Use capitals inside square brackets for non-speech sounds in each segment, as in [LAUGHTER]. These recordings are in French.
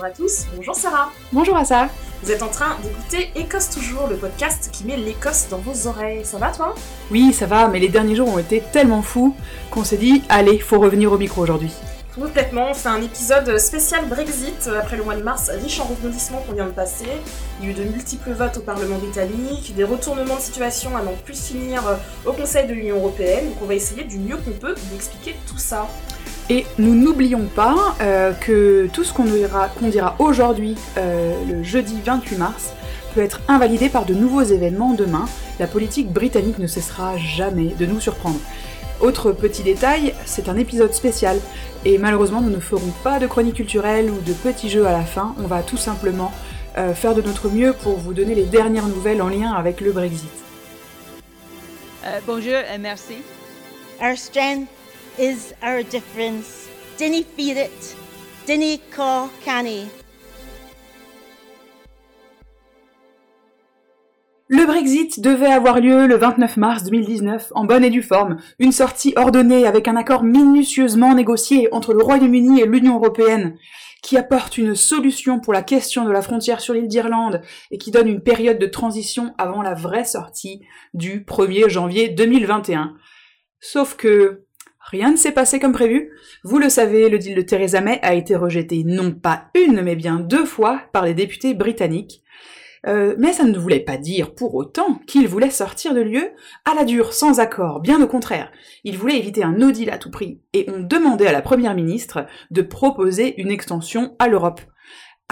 bonjour à tous, bonjour Sarah. Bonjour à ça. Vous êtes en train d'écouter Écosse Toujours, le podcast qui met l'Écosse dans vos oreilles. Ça va toi? Oui, ça va, mais les derniers jours ont été tellement fous qu'on s'est dit, allez, faut revenir au micro aujourd'hui. Complètement, on fait un épisode spécial Brexit après le mois de mars, riche en rebondissements qu'on vient de passer. Il y a eu de multiples votes au Parlement britannique, des retournements de situation à n'en plus finir au Conseil de l'Union Européenne, donc on va essayer du mieux qu'on peut d'expliquer tout ça. Et nous n'oublions pas euh, que tout ce qu'on dira, qu'on dira aujourd'hui, euh, le jeudi 28 mars, peut être invalidé par de nouveaux événements demain. La politique britannique ne cessera jamais de nous surprendre. Autre petit détail, c'est un épisode spécial, et malheureusement nous ne ferons pas de chronique culturelle ou de petits jeux à la fin, on va tout simplement euh, faire de notre mieux pour vous donner les dernières nouvelles en lien avec le Brexit. Euh, bonjour et merci. Our strength is our difference. Dinny dinny canny. Le Brexit devait avoir lieu le 29 mars 2019 en bonne et due forme, une sortie ordonnée avec un accord minutieusement négocié entre le Royaume-Uni et l'Union européenne qui apporte une solution pour la question de la frontière sur l'île d'Irlande et qui donne une période de transition avant la vraie sortie du 1er janvier 2021. Sauf que Rien ne s'est passé comme prévu. Vous le savez, le deal de Theresa May a été rejeté non pas une, mais bien deux fois par les députés britanniques. Euh, mais ça ne voulait pas dire pour autant qu'il voulait sortir de lieu à la dure, sans accord, bien au contraire. Il voulait éviter un no deal à tout prix, et on demandait à la première ministre de proposer une extension à l'Europe.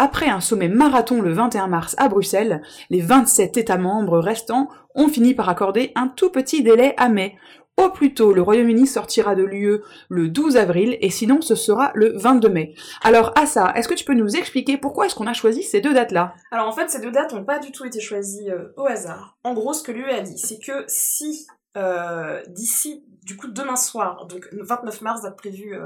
Après un sommet marathon le 21 mars à Bruxelles, les 27 États membres restants ont fini par accorder un tout petit délai à mai, au plus tôt, le Royaume-Uni sortira de l'UE le 12 avril, et sinon ce sera le 22 mai. Alors, Assa, est-ce que tu peux nous expliquer pourquoi est-ce qu'on a choisi ces deux dates-là? Alors en fait, ces deux dates n'ont pas du tout été choisies euh, au hasard. En gros, ce que l'UE a dit, c'est que si euh, d'ici, du coup, demain soir, donc le 29 mars, date prévue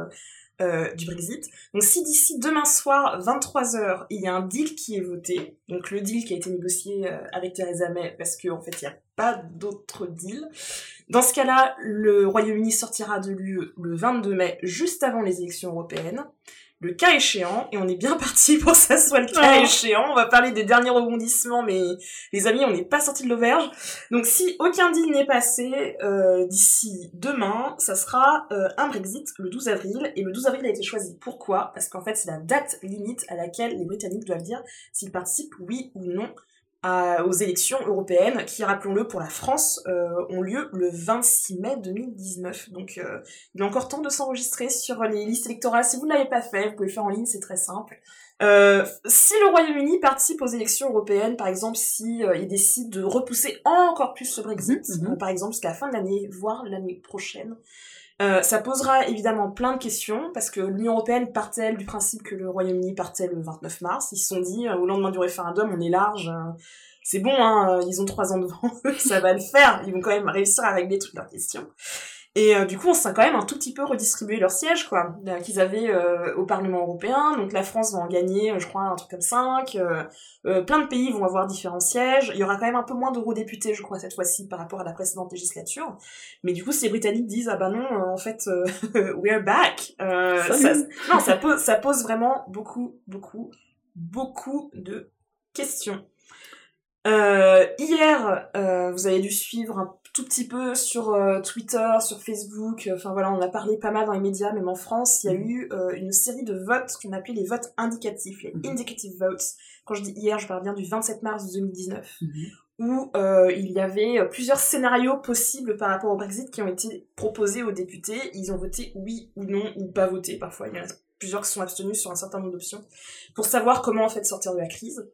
euh, du Brexit, donc si d'ici demain soir, 23h, il y a un deal qui est voté, donc le deal qui a été négocié avec Theresa May, parce qu'en en fait, il n'y a pas d'autre deal, dans ce cas-là, le Royaume-Uni sortira de l'UE le 22 mai, juste avant les élections européennes. Le cas échéant, et on est bien [LAUGHS] parti pour que ça soit le cas Oh. échéant, on va parler des derniers rebondissements, mais les amis, on n'est pas sorti de l'auberge. Donc si aucun deal n'est passé euh, d'ici demain, ça sera euh, un Brexit le 12 avril, et le 12 avril a été choisi. Pourquoi? Parce qu'en fait, c'est la date limite à laquelle les Britanniques doivent dire s'ils participent oui ou non à- aux élections européennes, qui, rappelons-le, pour la France, euh, ont lieu le 26 mai 2019. Donc, euh, il est encore temps de s'enregistrer sur les listes électorales. Si vous ne l'avez pas fait, vous pouvez le faire en ligne, c'est très simple. Euh, si le Royaume-Uni participe aux élections européennes, par exemple, si euh, il décide de repousser encore plus le Brexit, Mhm, mhm. euh, par exemple jusqu'à la fin de l'année, voire l'année prochaine, euh, ça posera évidemment plein de questions, parce que l'Union Européenne partait du principe que le Royaume-Uni partait le 29 mars? Ils se sont dit, euh, au lendemain du référendum, on est large, euh, c'est bon, hein, ils ont trois ans devant eux, [LAUGHS] ça va le faire, ils vont quand même réussir à régler toutes leurs questions. Et euh, du coup, on s'est quand même un tout petit peu redistribué leurs sièges, quoi, euh, qu'ils avaient euh, au Parlement européen. Donc la France va en gagner, euh, je crois, un truc comme 5. Euh, euh, plein de pays vont avoir différents sièges. Il y aura quand même un peu moins d'eurodéputés, je crois, cette fois-ci, par rapport à la précédente législature. Mais du coup, si les Britanniques disent, ah bah non, euh, en fait, euh, [LAUGHS] we're back, euh, ça, non, ça pose, ça pose vraiment beaucoup, beaucoup, beaucoup de questions. Euh, hier, euh, vous avez dû suivre un tout petit peu sur euh, Twitter, sur Facebook, euh, enfin voilà, on a parlé pas mal dans les médias, même en France, il y a Mhm. eu euh, une série de votes qu'on appelait les votes indicatifs, les Mhm. indicative votes. Quand je dis hier, je parle bien du 27 mars 2019 Mhm. où euh, il y avait plusieurs scénarios possibles par rapport au Brexit qui ont été proposés aux députés. Ils ont voté oui ou non, ou pas voté parfois. Il y en a plusieurs qui sont abstenus sur un certain nombre d'options pour savoir comment en fait sortir de la crise.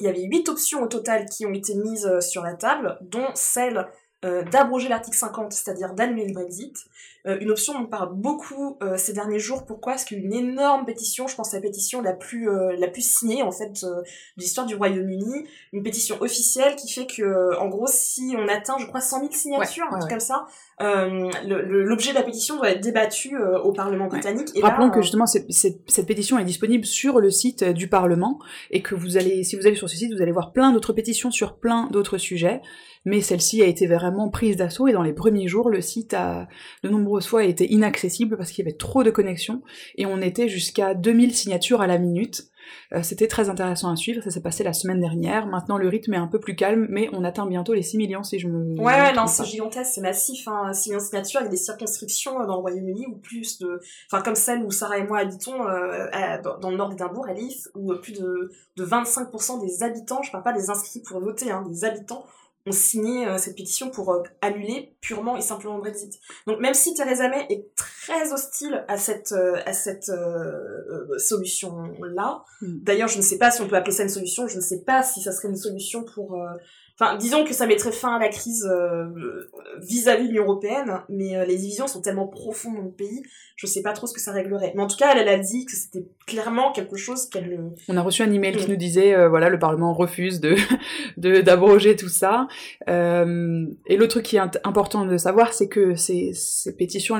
Il y avait huit options au total qui ont été mises sur la table, dont celle euh, d'abroger l'article 50, c'est-à-dire d'annuler le Brexit. Euh, une option dont on parle beaucoup euh, ces derniers jours. Pourquoi Parce qu'il y a une énorme pétition, je pense la pétition la plus euh, la plus signée en fait euh, de l'histoire du Royaume-Uni, une pétition officielle qui fait que euh, en gros si on atteint je crois 100 000 signatures, Ouais, un ouais, truc ouais. comme ça, euh, l'objet de la pétition doit être débattu au Parlement britannique. Et Rappelons là, que justement c'est- c'est- cette pétition est disponible sur le site du Parlement et que vous allez, si vous allez sur ce site, vous allez voir plein d'autres pétitions sur plein d'autres sujets. Mais celle-ci a été vraiment prise d'assaut et dans les premiers jours, le site a de nombreux nombreuses fois était inaccessible parce qu'il y avait trop de connexions et on était jusqu'à 2000 signatures à la minute. Euh, C'était très intéressant à suivre, ça s'est passé la semaine dernière. Maintenant le rythme est un peu plus calme, mais on atteint bientôt les 6 millions si je me. Ouais, ouais, non, c'est gigantesque, c'est massif. Hein. 6 millions de signatures, il y a des circonscriptions euh, dans le Royaume-Uni où plus de. Enfin, comme celle où Sarah et moi habitons, euh, à- dans, le nord d'Édimbourg, à Leith, où plus de, de 25% des habitants, je parle pas des inscrits pour voter, hein, des habitants, ont signé euh, cette pétition pour euh, annuler purement et simplement le Brexit. Donc, même si Theresa May est très hostile à cette, euh, à cette euh, euh, solution-là, Mm. d'ailleurs, je ne sais pas si on peut appeler ça une solution, je ne sais pas si ça serait une solution pour. Enfin, disons que ça mettrait fin à la crise euh, vis-à-vis de l'Union européenne, mais euh, les divisions sont tellement profondes dans le pays, je sais pas trop ce que ça réglerait. Mais en tout cas, elle, elle a dit que c'était clairement quelque chose qu'elle... euh, On a reçu un email qui Mm. nous disait euh, voilà le Parlement refuse de [LAUGHS] d'abroger tout ça. Euh, et le truc qui est important de savoir, c'est que ces, ces pétitions,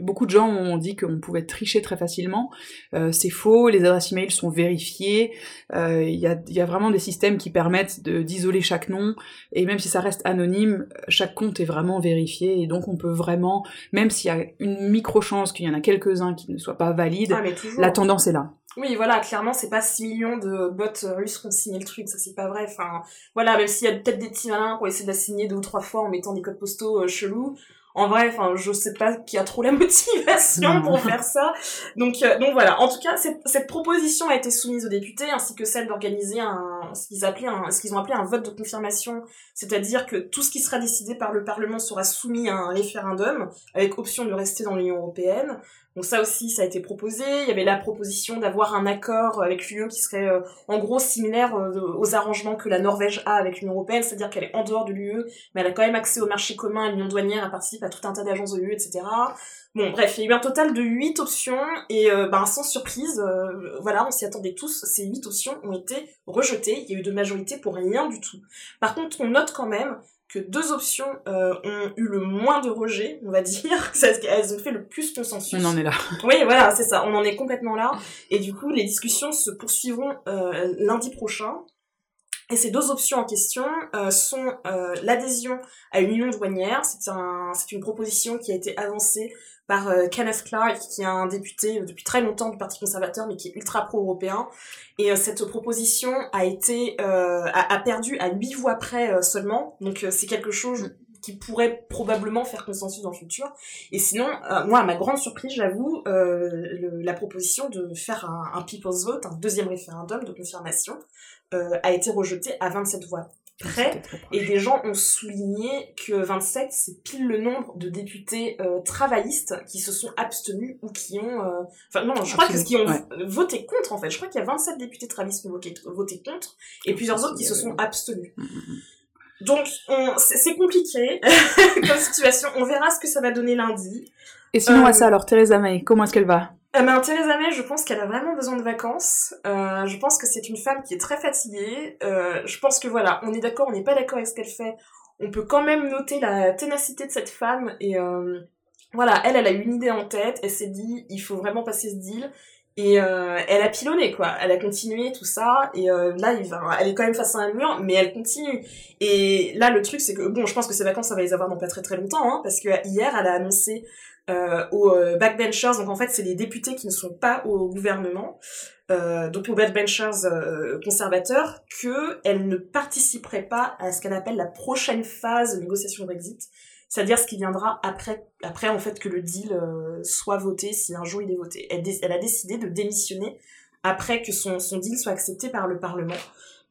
beaucoup de gens ont dit qu'on pouvait tricher très facilement. Euh, c'est faux. Les adresses email sont vérifiées. Euh, Il y, a, il y a vraiment des systèmes qui permettent d'isoler chaque nom. Et même si ça reste anonyme, chaque compte est vraiment vérifié. Et donc on peut vraiment, même s'il y a une micro chance qu'il y en a quelques-uns qui ne soient pas valides, Ah, la tendance est là. Oui, voilà, clairement, c'est pas 6 millions de bots russes qui ont signé le truc, ça c'est pas vrai. Enfin, voilà, même s'il y a peut-être des petits malins qui ont essayé de la signer deux ou trois fois en mettant des codes postaux euh, chelous, en vrai, enfin, je sais pas qui a trop la [LAUGHS] motivation pour faire ça. Donc, euh, donc voilà. En tout cas, cette, cette proposition a été soumise aux députés, ainsi que celle d'organiser un, ce qu'ils appelaient un, ce qu'ils ont appelé un vote de confirmation. C'est-à-dire que tout ce qui sera décidé par le Parlement sera soumis à un référendum, avec option de rester dans l'Union Européenne. Donc ça aussi, ça a été proposé. Il y avait la proposition d'avoir un accord avec l'UE qui serait euh, en gros similaire euh, aux arrangements que la Norvège a avec l'Union Européenne, c'est-à-dire qu'elle est en dehors de l'UE, mais elle a quand même accès au marché commun, à l'union douanière, elle participe à tout un tas d'agences de l'UE, etc. Bon, bref, il y a eu un total de 8 options, et euh, ben, sans surprise, voilà, on s'y attendait tous, ces 8 options ont été rejetées, il y a eu de majorité pour rien du tout. Par contre, on note quand même que deux options euh, ont eu le moins de rejets, on va [LAUGHS] dire, elles ont fait le plus consensus. On en est là. Oui, voilà, c'est ça. On en est complètement là. Et du coup, les discussions se poursuivront euh, lundi prochain. Et ces deux options en question euh, sont euh, l'adhésion à une union douanière. C'est un, c'est une proposition qui a été avancée par euh, Kenneth Clark, qui est un député euh, depuis très longtemps du Parti conservateur, mais qui est ultra pro-européen. Et euh, cette proposition a été euh, a, a perdu à huit voix près seulement. Donc c'est quelque chose qui pourrait probablement faire consensus dans le futur. Et sinon, euh, moi, à ma grande surprise, j'avoue, euh, la proposition de faire un, un people's vote, un deuxième référendum de confirmation, euh, a été rejetée à 27 voix près. Très proche. Et des gens ont souligné que 27, c'est pile le nombre de députés euh, travaillistes qui se sont abstenus ou qui ont... euh, Enfin non, je crois que ce qui ont Ouais. voté contre, en fait. Je crois qu'il y a 27 députés travaillistes qui ont voté, voté contre, et plusieurs autres qui se sont abstenus. Donc, on- c'est c'est compliqué [LAUGHS] comme situation. On verra ce que ça va donner lundi. Et sinon, Euh, à ça, alors, Theresa May, comment est-ce qu'elle va? Eh ben, Theresa May, je pense qu'elle a vraiment besoin de vacances. Euh, je pense que c'est une femme qui est très fatiguée. Euh, je pense que voilà, on est d'accord, on n'est pas d'accord avec ce qu'elle fait. On peut quand même noter la ténacité de cette femme et euh, voilà, elle, elle a eu une idée en tête. Elle s'est dit, il faut vraiment passer ce deal. Et euh, elle a pilonné quoi, elle a continué tout ça et là elle est quand même face à un mur mais elle continue. Et là le truc c'est que bon je pense que ces vacances ça va les avoir dans pas très très longtemps hein, parce que hier elle a annoncé euh, aux euh, backbenchers, donc en fait c'est les députés qui ne sont pas au gouvernement, euh, donc aux backbenchers conservateurs, qu'elle ne participerait pas à ce qu'elle appelle la prochaine phase de négociation Brexit, c'est-à-dire ce qui viendra après, après en fait que le deal soit voté, si un jour il est voté. Elle, elle a décidé de démissionner après que son, son deal soit accepté par le Parlement.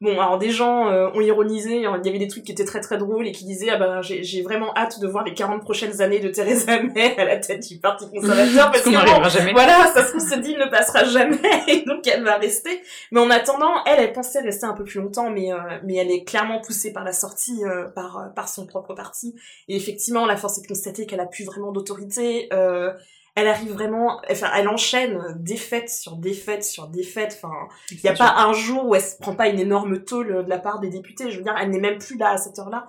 Bon, alors des gens euh, ont ironisé, il y avait des trucs qui étaient très très drôles et qui disaient ah ben j'ai vraiment hâte de voir les 40 prochaines années de Theresa May à la tête du Parti conservateur [LAUGHS] parce qu'on bon, n'arrivera jamais. voilà, ça se ce deal ne passera jamais, [LAUGHS] et donc elle va rester. Mais en attendant, elle, elle pensait rester un peu plus longtemps, mais, euh, mais elle est clairement poussée par la sortie, euh, par, euh, par son propre parti. Et effectivement, la force est de constater qu'elle a plus vraiment d'autorité. Euh, elle arrive vraiment, enfin, elle enchaîne défaite sur défaite sur défaite. Enfin, il n'y a pas un jour où elle se prend pas une énorme tôle de la part des députés. Je veux dire, elle n'est même plus là à cette heure-là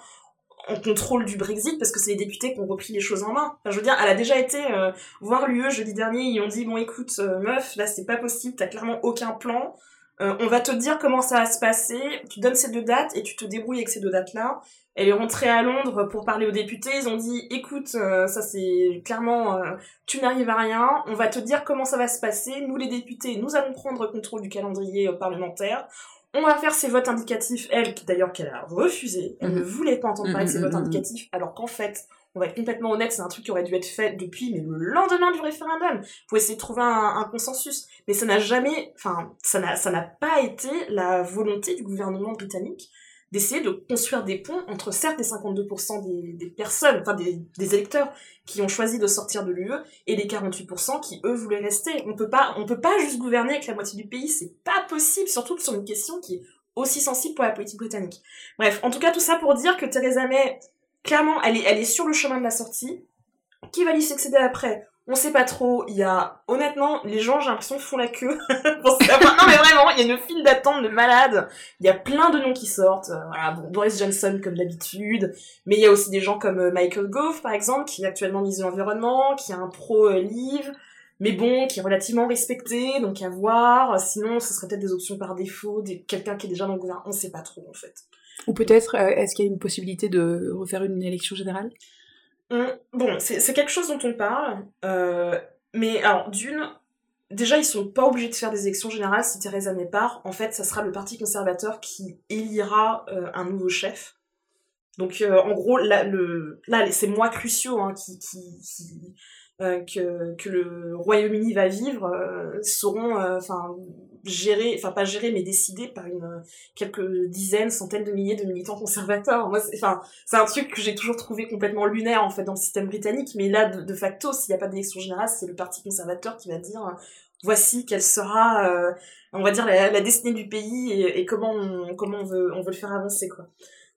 en contrôle du Brexit parce que c'est les députés qui ont repris les choses en main. Enfin, je veux dire, elle a déjà été euh, voir l'UE jeudi dernier, ils ont dit bon écoute euh, meuf, là c'est pas possible, t'as clairement aucun plan. Euh, on va te dire comment ça va se passer, tu donnes ces deux dates et tu te débrouilles avec ces deux dates-là. Elle est rentrée à Londres pour parler aux députés, ils ont dit écoute, euh, ça c'est clairement, euh, tu n'arrives à rien, on va te dire comment ça va se passer, nous les députés, nous allons prendre contrôle du calendrier parlementaire, on va faire ces votes indicatifs, elle, d'ailleurs qu'elle a refusé, elle Mhm. ne voulait pas entendre parler de ces Mhm, votes mhm, indicatifs, alors qu'en fait, on va être complètement honnête, c'est un truc qui aurait dû être fait depuis mais le lendemain du référendum pour essayer de trouver un, consensus. Mais ça n'a jamais, enfin, ça n'a, ça n'a pas été la volonté du gouvernement britannique d'essayer de construire des ponts entre certes les 52% des, des personnes, enfin des, des électeurs qui ont choisi de sortir de l'UE et les 48% qui eux voulaient rester. On peut pas, on peut pas juste gouverner avec la moitié du pays, c'est pas possible, surtout sur une question qui est aussi sensible pour la politique britannique. Bref, en tout cas tout ça pour dire que Theresa May, clairement, elle est, sur le chemin de la sortie. Qui va lui succéder après? On sait pas trop. Il y a, honnêtement, les gens, j'ai l'impression, font la queue [LAUGHS] pour. Non mais vraiment, il y a une file d'attente de malades. Il y a plein de noms qui sortent. Euh, Boris Johnson comme d'habitude, mais il y a aussi des gens comme euh, Michael Gove, par exemple, qui est actuellement ministre de l'environnement, qui est un pro euh, livre, mais bon, qui est relativement respecté, donc à voir. Sinon, ce serait peut-être des options par défaut, quelqu'un qui est déjà dans le gouvernement. On sait pas trop en fait. Ou peut-être, euh, est-ce qu'il y a une possibilité de refaire une élection générale? Hum, Bon, c'est c'est quelque chose dont on parle, euh, mais alors d'une, déjà ils sont pas obligés de faire des élections générales si Theresa May part. En fait, ça sera le Parti conservateur qui élira euh, un nouveau chef. Donc en gros, là, le, là ces mois cruciaux hein, qui, qui, que, que le Royaume-Uni va vivre seront gérés, enfin pas gérés mais décidés par une quelques dizaines, centaines de milliers de militants conservateurs. Moi, c'est- enfin c'est un truc que j'ai toujours trouvé complètement lunaire en fait dans le système britannique, mais là de, facto, s'il n'y a pas d'élection générale, c'est le Parti conservateur qui va dire euh, voici quelle sera, euh, on va dire la, la destinée du pays et, et comment on, comment on veut on veut le faire avancer quoi.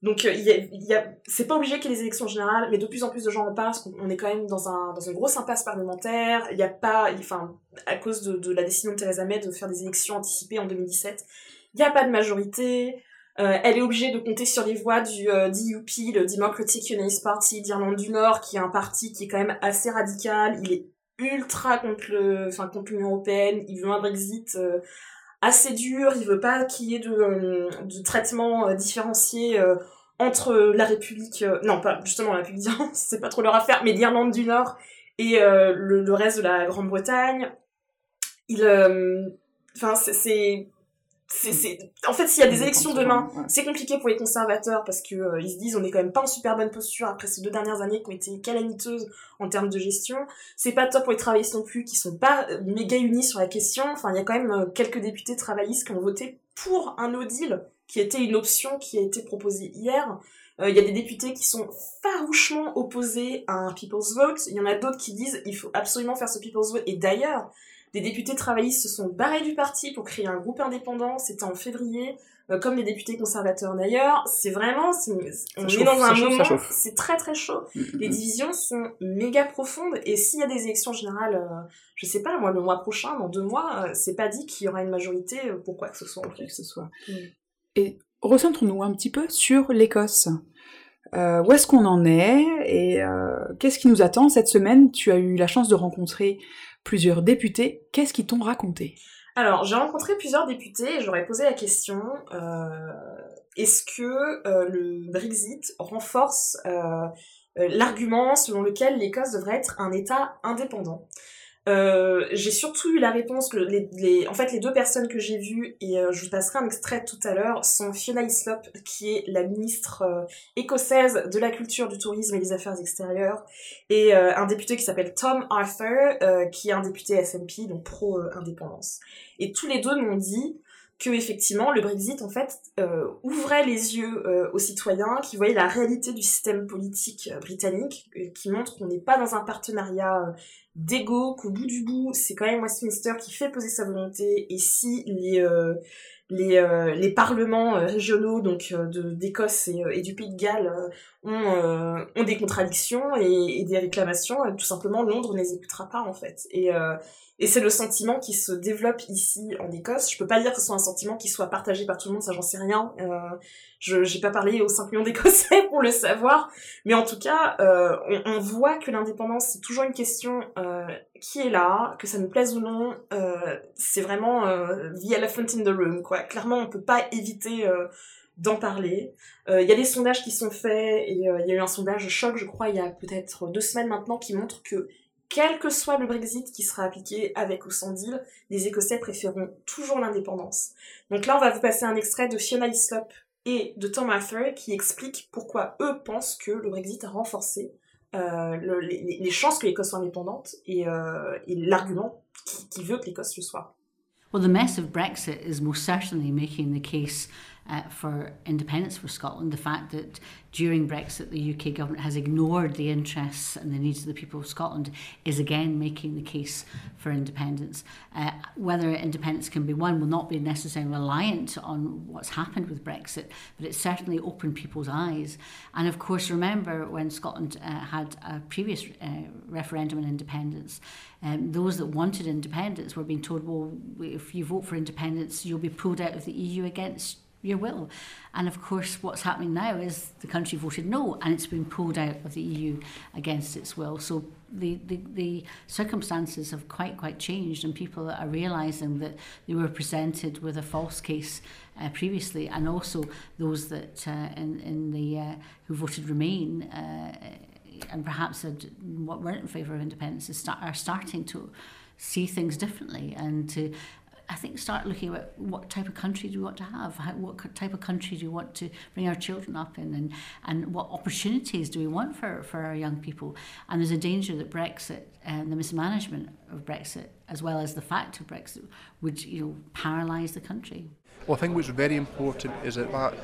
Donc euh, il y a, c'est pas obligé qu'il y ait des élections générales, mais de plus en plus de gens en parlent parce qu'on on est quand même dans un dans une grosse impasse parlementaire. Il y a pas, enfin à cause de, la décision de Theresa May de faire des élections anticipées en 2017, il n'y a pas de majorité. Euh, elle est obligée de compter sur les voix du euh, DUP, le Democratic Unionist Party d'Irlande du Nord, qui est un parti qui est quand même assez radical. Il est ultra contre contre l'Union européenne. Il veut un Brexit assez dur. Il veut pas qu'il y ait de, euh, traitement euh, différencié euh, entre la République, non pas justement la République d'Irlande, [LAUGHS] c'est pas trop leur affaire, mais l'Irlande du Nord et le, le reste de la Grande-Bretagne. Il, enfin c'est, en fait s'il y a des élections demain, c'est compliqué pour les conservateurs parce que euh, ils se disent on est quand même pas en super bonne posture après ces deux dernières années qui ont été calamiteuses en termes de gestion. C'est pas top pour les travaillistes non plus qui sont pas euh, méga unis sur la question. Enfin, il y a quand même euh, quelques députés travaillistes qui ont voté pour un no deal qui était une option qui a été proposée hier. Euh, Il y a des députés qui sont farouchement opposés à un people's vote. Il y en a d'autres qui disent il faut absolument faire ce people's vote. Et d'ailleurs, des députés travaillistes se sont barrés du parti pour créer un groupe indépendant. C'était en février, euh, comme les députés conservateurs d'ailleurs. C'est vraiment, c'est- on chauffe, est dans un chauffe, moment, c'est très très chaud. Mm, mm, Les mm. divisions sont méga profondes et s'il y a des élections générales, euh, je sais pas, moi le mois prochain, dans deux mois, euh, c'est pas dit qu'il y aura une majorité euh, pour quoi que ce soit. en fait. que ce soit. Et recentrons-nous un petit peu sur l'Écosse. Euh, où est-ce qu'on en est et euh, qu'est-ce qui nous attend cette semaine? Tu as eu la chance de rencontrer plusieurs députés. Qu'est-ce qu'ils t'ont raconté? Alors, j'ai rencontré plusieurs députés et j'aurais posé la question euh, est-ce que euh, le Brexit renforce euh, l'argument selon lequel l'Écosse devrait être un État indépendant? Euh, j'ai surtout eu la réponse que les, les, en fait les deux personnes que j'ai vues et euh, je vous passerai un extrait tout à l'heure sont Fiona Hislop qui est la ministre euh, écossaise de la culture, du tourisme et des affaires extérieures et un député qui s'appelle Tom Arthur qui est un député SNP donc pro indépendance. Et tous les deux m'ont dit que effectivement le Brexit en fait euh, ouvrait les yeux euh, aux citoyens qui voyaient la réalité du système politique euh, britannique qui montre qu'on n'est pas dans un partenariat d'ego qu'au bout du bout c'est quand même Westminster qui fait poser sa volonté et si les les, les parlements régionaux donc d'Écosse et, et du Pays de Galles ont, euh, ont des contradictions et, des réclamations euh, tout simplement Londres ne les écoutera pas en fait et euh, Et c'est le sentiment qui se développe ici en Écosse. Je peux pas dire que ce soit un sentiment qui soit partagé par tout le monde, ça j'en sais rien. Euh, je j'ai pas parlé aux 5 millions d'Écossais [LAUGHS] pour le savoir, mais en tout cas, euh, on, on, voit que l'indépendance c'est toujours une question euh, qui est là, que ça nous plaise ou non. Euh, c'est vraiment euh, the elephant in the room, quoi. Clairement, on peut pas éviter d'en parler. Il y a des sondages qui sont faits et il y a eu un sondage choc, je crois, il y a peut-être deux semaines maintenant, qui montre que quel que soit le Brexit qui sera appliqué avec ou sans deal, les Écossais préféreront toujours l'indépendance. Donc là, on va vous passer un extrait de Fiona Hislop et de Tom Arthur qui expliquent pourquoi eux pensent que le Brexit a renforcé euh, le, les, chances que l'Écosse soit indépendante et, euh, l'argument qui, qui veut que l'Écosse le soit. Well, the mess of Brexit is most certainly making the case uh, for independence for Scotland. The fact that during Brexit the UK government has ignored the interests and the needs of the people of Scotland is again making the case for independence. Uh, whether independence can be won will not be necessarily reliant on what's happened with Brexit, but it certainly opened people's eyes. And of course, remember when Scotland uh, had a previous uh, referendum on independence, um, those that wanted independence were being told, well, if you vote for independence, you'll be pulled out of the EU against your will. And of course, what's happening now is the country voted no, and it's been pulled out of the EU against its will. So the, the, the circumstances have quite quite changed, and people are realising that they were presented with a false case uh, previously, and also those that uh, in in the uh, who voted Remain. Uh, and perhaps had, what weren't in favour of independence start, are starting to see things differently and to I think start looking at what type of country do we want to have, How, what type of country do we want to bring our children up in, and, and what opportunities do we want for, for our young people. And there's a danger that Brexit and the mismanagement of Brexit, as well as the fact of Brexit, would you know paralyse the country. Well, I think what's very important is that that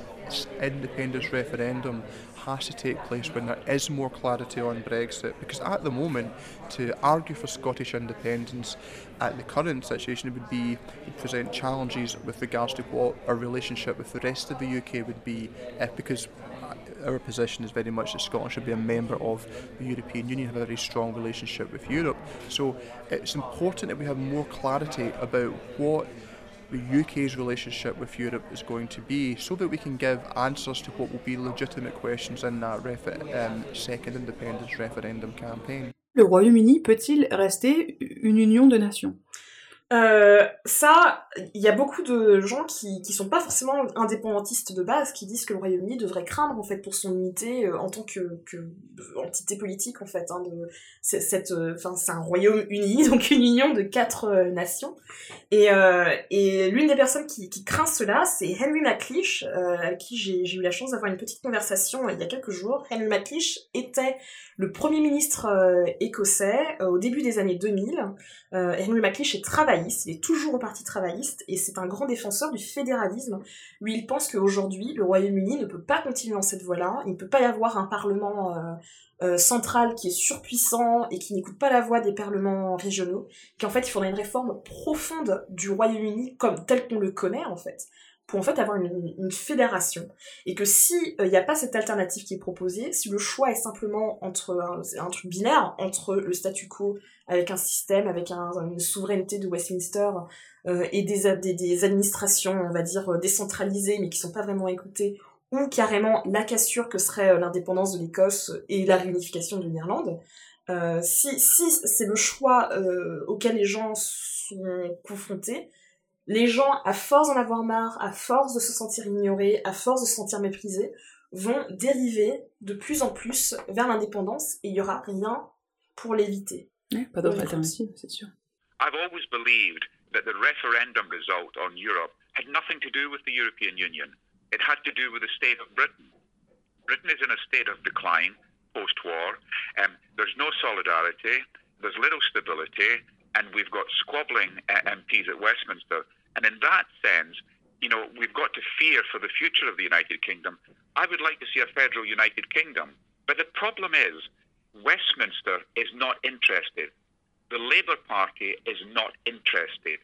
independence referendum has to take place when there is more clarity on Brexit because at the moment to argue for Scottish independence at the current situation would be would present challenges with regards to what our relationship with the rest of the UK would be if because our position is very much that Scotland should be a member of the European Union, have a very strong relationship with Europe. So it's important that we have more clarity about what the UK's relationship with Europe is going to be so that we can give answers to what will be legitimate questions in that um, second independence referendum campaign. Le Royaume-Uni peut-il rester une union de nations? Euh, ça, il y a beaucoup de gens qui, qui sont pas forcément indépendantistes de base, qui disent que le Royaume-Uni devrait craindre en fait pour son unité euh, en tant que, que entité politique en fait. Hein, cette, euh, enfin, c'est un royaume uni, [LAUGHS] donc une union de quatre nations. Et, et l'une des personnes qui, qui craint cela, c'est Henry MacLeish, avec qui j'ai eu la chance d'avoir une petite conversation il y a quelques jours. Henry MacLeish était le premier ministre écossais au début des années 2000. Henry MacLeish est travaillé il est toujours au Parti travailliste, et c'est un grand défenseur du fédéralisme. Lui, il pense qu'aujourd'hui, le Royaume-Uni ne peut pas continuer dans cette voie-là, il ne peut pas y avoir un Parlement euh, euh, central qui est surpuissant et qui n'écoute pas la voix des parlements régionaux, qu'en fait, il faudrait une réforme profonde du Royaume-Uni comme tel qu'on le connaît, en fait pour en fait avoir une, fédération. Et que si il euh, n'y a pas cette alternative qui est proposée, si le choix est simplement entre un, un, truc binaire, entre le statu quo avec un système, avec un, une souveraineté de Westminster euh, et des, administrations, on va dire, décentralisées, mais qui sont pas vraiment écoutées, ou carrément la cassure que serait euh, l'indépendance de l'Écosse et la réunification de l'Irlande, si, si c'est le choix auquel les gens sont confrontés, les gens, à force d'en avoir marre, à force de se sentir ignorés, à force de se sentir méprisés, vont dériver de plus en plus vers l'indépendance et il n'y aura rien pour l'éviter. Ouais, pas d'autre alternative, c'est sûr. I've always believed that the referendum result on Europe had nothing to do with the European Union. It had to do with the state of Britain. Britain is in a state of decline post-war. Um, there's no solidarity. There's little stability. and we've got squabbling uh, MPs at Westminster. And in that sense, you know, we've got to fear for the future of the United Kingdom. I would like to see a federal United Kingdom. But the problem is, Westminster is not interested. The Labour Party is not interested.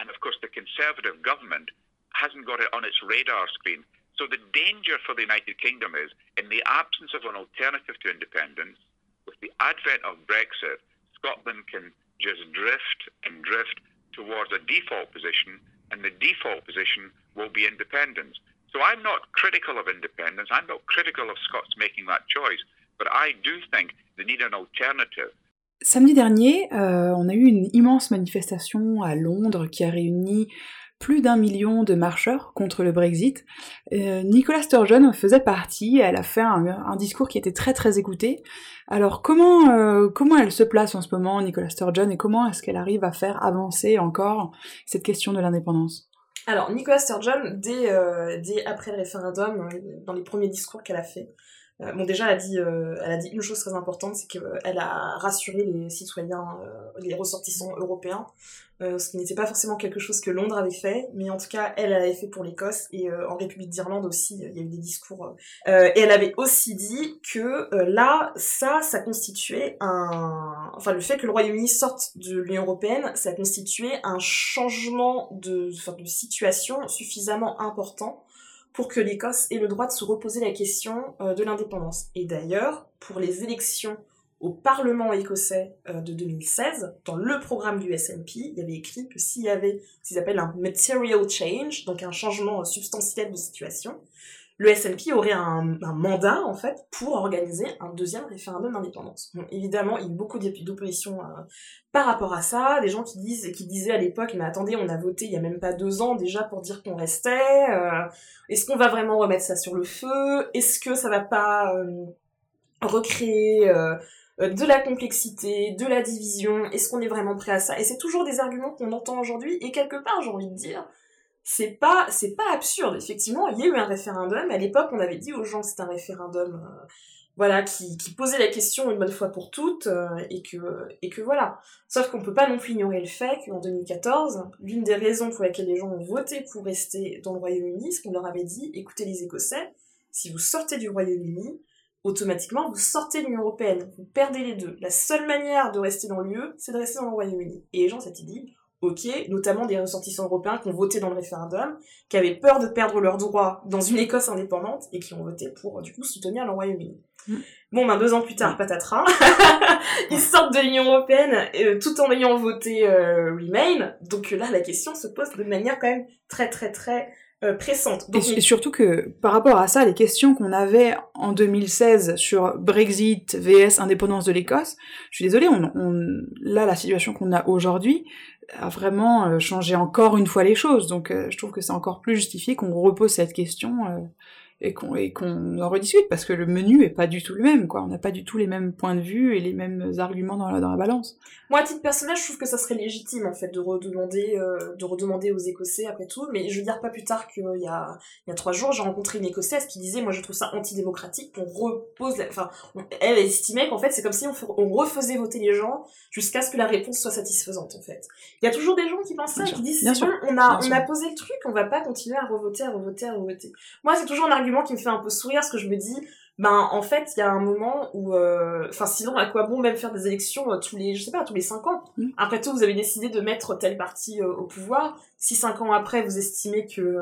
And of course, the Conservative government hasn't got it on its radar screen. So the danger for the United Kingdom is, in the absence of an alternative to independence, with the advent of Brexit, Scotland can just drift and drift towards a default position, and the default position will be independence. So I'm not critical of independence. I'm not critical of Scots making that choice. But I do think they need an alternative. Samedi dernier, euh, on a eu une immense manifestation à Londres qui a réuni plus d'un million de marcheurs contre le Brexit. Euh, Nicola Sturgeon faisait partie, elle a fait un, discours qui était très très écouté. Alors comment, euh, comment elle se place en ce moment, Nicola Sturgeon, et comment est-ce qu'elle arrive à faire avancer encore cette question de l'indépendance? Alors Nicola Sturgeon, dès, euh, dès après le référendum, dans les premiers discours qu'elle a fait, euh, bon, déjà, elle a dit, euh, elle a dit une chose très importante, c'est qu'elle a rassuré les citoyens, euh, les ressortissants européens, ce qui n'était pas forcément quelque chose que Londres avait fait, mais en tout cas, elle, elle avait fait pour l'Écosse et en République d'Irlande aussi, il y a eu des discours. et elle avait aussi dit que là, ça, ça constituait un, enfin, le fait que le Royaume-Uni sorte de l'Union européenne, ça constituait un changement de, enfin, de situation suffisamment important pour que l'Écosse ait le droit de se reposer la question euh, de l'indépendance. Et d'ailleurs, pour les élections au Parlement écossais euh, de 2016, dans le programme du SNP, il y avait écrit que s'il y avait ce qu'ils appellent un material change, donc un changement substantiel de situation, le SNP aurait un, mandat en fait pour organiser un deuxième référendum d'indépendance. Évidemment, il y a beaucoup d'opposition euh, par rapport à ça, des gens qui disent qui disaient à l'époque mais attendez, on a voté il y a même pas deux ans déjà pour dire qu'on restait. Euh, Est-ce qu'on va vraiment remettre ça sur le feu? Est-ce que ça va pas euh, recréer de la complexité, de la division? Est-ce qu'on est vraiment prêt à ça? Et c'est toujours des arguments qu'on entend aujourd'hui et quelque part j'ai envie de dire c'est pas c'est pas absurde. Effectivement il y a eu un référendum. À l'époque on avait dit aux gens c'était un référendum euh, voilà qui, posait la question une bonne fois pour toutes euh, et que et que voilà. Sauf qu'on peut pas non plus ignorer le fait qu'en 2014 l'une des raisons pour lesquelles les gens ont voté pour rester dans le Royaume-Uni ce qu'on leur avait dit écoutez les Écossais si vous sortez du Royaume-Uni automatiquement vous sortez de l'Union Européenne. Vous perdez les deux. La seule manière de rester dans l'UE c'est de rester dans le Royaume-Uni. Et les gens s'étaient dit ok, notamment des ressortissants européens qui ont voté dans le référendum, qui avaient peur de perdre leurs droits dans une Écosse indépendante et qui ont voté pour, du coup, soutenir le Royaume-Uni. Mm. Bon, ben deux ans plus tard, patatras, [LAUGHS] ils sortent de l'Union Européenne euh, tout en ayant voté euh, Remain, donc là, la question se pose de manière quand même très très très euh, pressante. Donc, et, et, surtout que par rapport à ça, les questions qu'on avait en 2016 sur Brexit vs indépendance de l'Écosse, je suis désolée, on, on, là la situation qu'on a aujourd'hui a vraiment euh, changé encore une fois les choses. Donc euh, je trouve que c'est encore plus justifié qu'on repose cette question euh, et qu'on et qu'on en rediscute parce que le menu est pas du tout le même quoi. On n'a pas du tout les mêmes points de vue et les mêmes arguments dans la dans la balance. Moi à titre personnel je trouve que ça serait légitime en fait de redemander euh, de redemander aux écossais après tout. Mais je veux dire pas plus tard qu'il y a il y a trois jours j'ai rencontré une écossaise qui disait moi je trouve ça antidémocratique qu'on repose la... enfin on... elle estimait qu'en fait c'est comme si on, on refaisait voter les gens jusqu'à ce que la réponse soit satisfaisante en fait. Il y a toujours des gens qui pensent ça qui disent bon on a on a posé le truc on va pas continuer à revoter à revoter à revoter. Moi c'est toujours un argument qui me fait un peu sourire, parce que je me dis, ben en fait il y a un moment où enfin euh, sinon à quoi bon même faire des élections euh, tous les je sais pas tous les cinq ans? Mmh. après tout vous avez décidé de mettre tel parti euh, au pouvoir. Si cinq ans après vous estimez que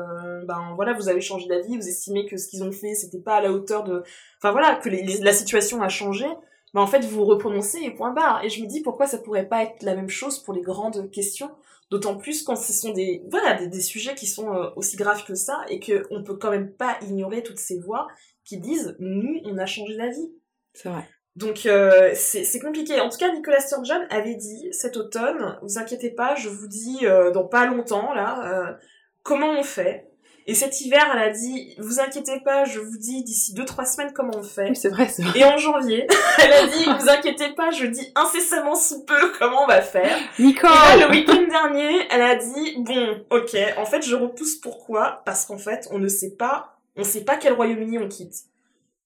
ben voilà vous avez changé d'avis vous estimez que ce qu'ils ont fait c'était pas à la hauteur de enfin voilà que les, les, la situation a changé ben en fait vous reprononcez et point barre. Et je me dis pourquoi ça pourrait pas être la même chose pour les grandes questions? D'autant plus quand ce sont des, voilà, des, des sujets qui sont euh, aussi graves que ça et qu'on peut quand même pas ignorer toutes ces voix qui disent nous, on a changé d'avis. C'est vrai. Donc euh, c'est compliqué. En tout cas, Nicolas Sturgeon avait dit cet automne, vous inquiétez pas, je vous dis euh, dans pas longtemps là, euh, comment on fait. Et cet hiver, elle a dit, vous inquiétez pas, je vous dis d'ici deux trois semaines comment on fait. Oui, c'est vrai, c'est vrai. Et en janvier, [LAUGHS] elle a dit, vous inquiétez pas, je dis incessamment sous peu comment on va faire. Nicole. Et là, le week-end dernier, elle a dit, bon, ok, en fait, je repousse pourquoi? Parce qu'en fait, on ne sait pas, on sait pas quel Royaume-Uni on quitte.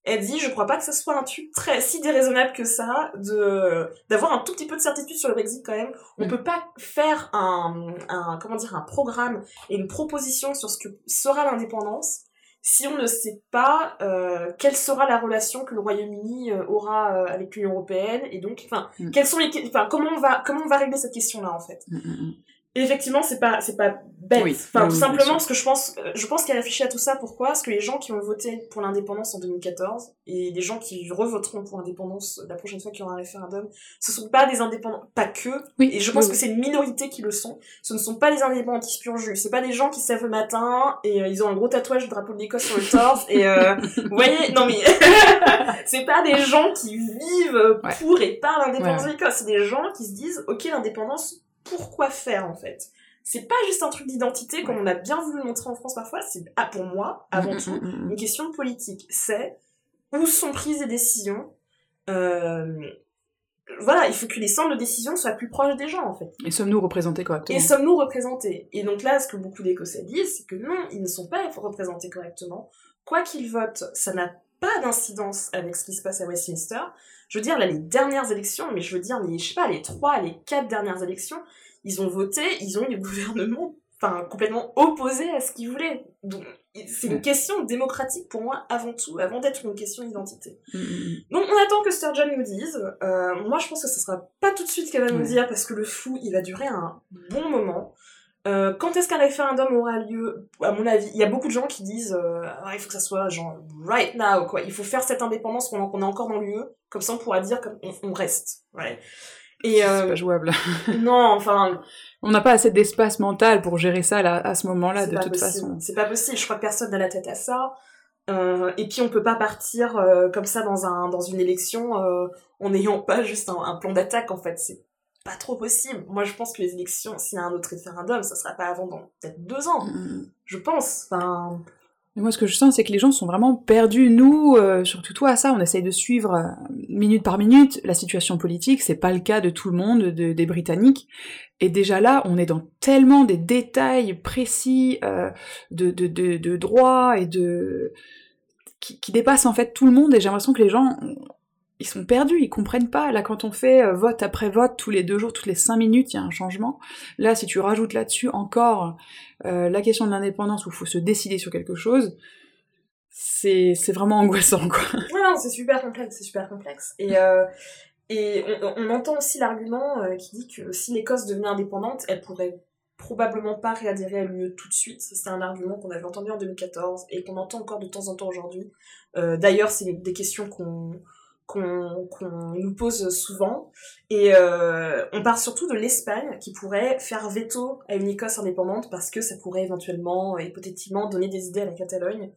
Elle dit, je crois pas que ce soit un truc très si déraisonnable que ça de d'avoir un tout petit peu de certitude sur le Brexit quand même. On mm. peut pas faire un, un comment dire un programme et une proposition sur ce que sera l'indépendance si on ne sait pas euh, quelle sera la relation que le Royaume-Uni euh, aura euh, avec l'Union européenne et donc enfin mm. quels sont les enfin comment on va comment on va régler cette question là en fait. Mm, effectivement, c'est pas, c'est pas bête. Oui, enfin, tout simplement parce que je pense, euh, je pense qu'elle réfléchit à tout ça. Pourquoi? Parce que les gens qui ont voté pour l'indépendance en 2014 et les gens qui revoteront pour l'indépendance la prochaine fois qu'il y aura un référendum, ce sont pas des indépendants, pas que. Oui, Et je pense oui, que c'est une minorité qui le sont. Ce ne sont pas des indépendantistes pur jus. C'est pas des gens qui se lèvent le matin et euh, ils ont un gros tatouage du drapeau de l'Écosse sur le torse et euh, [LAUGHS] vous voyez, non mais [LAUGHS] c'est pas des gens qui vivent Ouais. pour et par l'indépendance Ouais, de l'Écosse. C'est des gens qui se disent, ok, l'indépendance, pourquoi faire en fait? C'est pas juste un truc d'identité comme on a bien voulu le montrer en France parfois. C'est ah, pour moi, avant Mm, tout, mm, mm, mm. une question politique. C'est où sont prises les décisions. Euh, voilà, il faut que les centres de décision soient plus proches des gens en fait. Et sommes-nous représentés correctement Et sommes-nous représentés Et donc là, ce que beaucoup d'Écossais disent, c'est que non, ils ne sont pas représentés correctement. Quoi qu'ils votent, ça n'a pas d'incidence avec ce qui se passe à Westminster. Je veux dire, là, les dernières élections, mais je veux dire, les, je sais pas, les trois, les quatre dernières élections, ils ont voté, ils ont eu des gouvernements, enfin, complètement opposés à ce qu'ils voulaient. Donc, c'est une question démocratique pour moi, avant tout, avant d'être une question d'identité. Mm, mm, mm. Donc on attend que Sturgeon nous dise. Euh, moi je pense que ce sera pas tout de suite qu'elle va nous dire parce que le fou il va durer un bon moment. Euh, quand est-ce qu'un référendum aura lieu? À mon avis, il y a beaucoup de gens qui disent euh, Ah, il faut que ça soit genre right now quoi. Il faut faire cette indépendance pendant qu'on est encore dans l'UE, comme ça on pourra dire qu'on on reste. Ouais. Et C'est euh, pas jouable. [LAUGHS] non, enfin, On n'a pas assez d'espace mental pour gérer ça là, à ce moment-là, c'est de toute possible. façon. C'est pas possible. Je crois que personne n'a la tête à ça. Euh, et puis on peut pas partir euh, comme ça dans un dans une élection euh, en n'ayant pas juste un, un plan d'attaque en fait. C'est pas trop possible. Moi je pense que les élections, s'il y a un autre référendum, ça sera pas avant dans peut-être deux ans. Mm. Je pense. Enfin, Moi, ce que je sens, c'est que les gens sont vraiment perdus. Nous, euh, surtout toi, ça, on essaye de suivre euh, minute par minute la situation politique. C'est pas le cas de tout le monde, de- des Britanniques. Et déjà là, on est dans tellement des détails précis euh, de, de, de, de droit et de qui, qui dépassent en fait tout le monde. Et j'ai l'impression que les gens, ils sont perdus, ils comprennent pas. Là, quand on fait euh, vote après vote, tous les deux jours, toutes les cinq minutes, il y a un changement. Là, si tu rajoutes là-dessus encore euh, la question de l'indépendance où il faut se décider sur quelque chose, c'est vraiment angoissant, quoi. [LAUGHS] Ouais, c'est super complexe, c'est super complexe. Et, euh, et on, entend aussi l'argument qui dit que si l'Écosse devenait indépendante, elle pourrait probablement pas réadhérer à l'UE tout de suite. C'est un argument qu'on avait entendu en 2014 et qu'on entend encore de temps en temps aujourd'hui. D'ailleurs, c'est des questions qu'on qu'on qu'on nous pose souvent. Et euh, on part surtout de l'Espagne qui pourrait faire veto à une Écosse indépendante parce que ça pourrait éventuellement, euh, hypothétiquement, donner des idées à la Catalogne.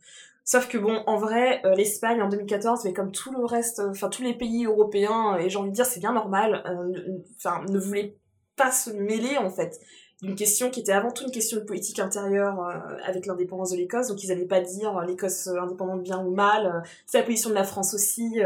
Sauf que bon, en vrai, euh, l'Espagne en 2014, mais comme tout le reste, enfin tous les pays européens, et j'ai envie de dire c'est bien normal, euh, enfin ne voulaient pas se mêler en fait d'une question qui était avant tout une question de politique intérieure euh, avec l'indépendance de l'Écosse, donc ils n'allaient pas dire euh, l'Écosse euh, indépendante bien ou mal, c'est la position de la France aussi.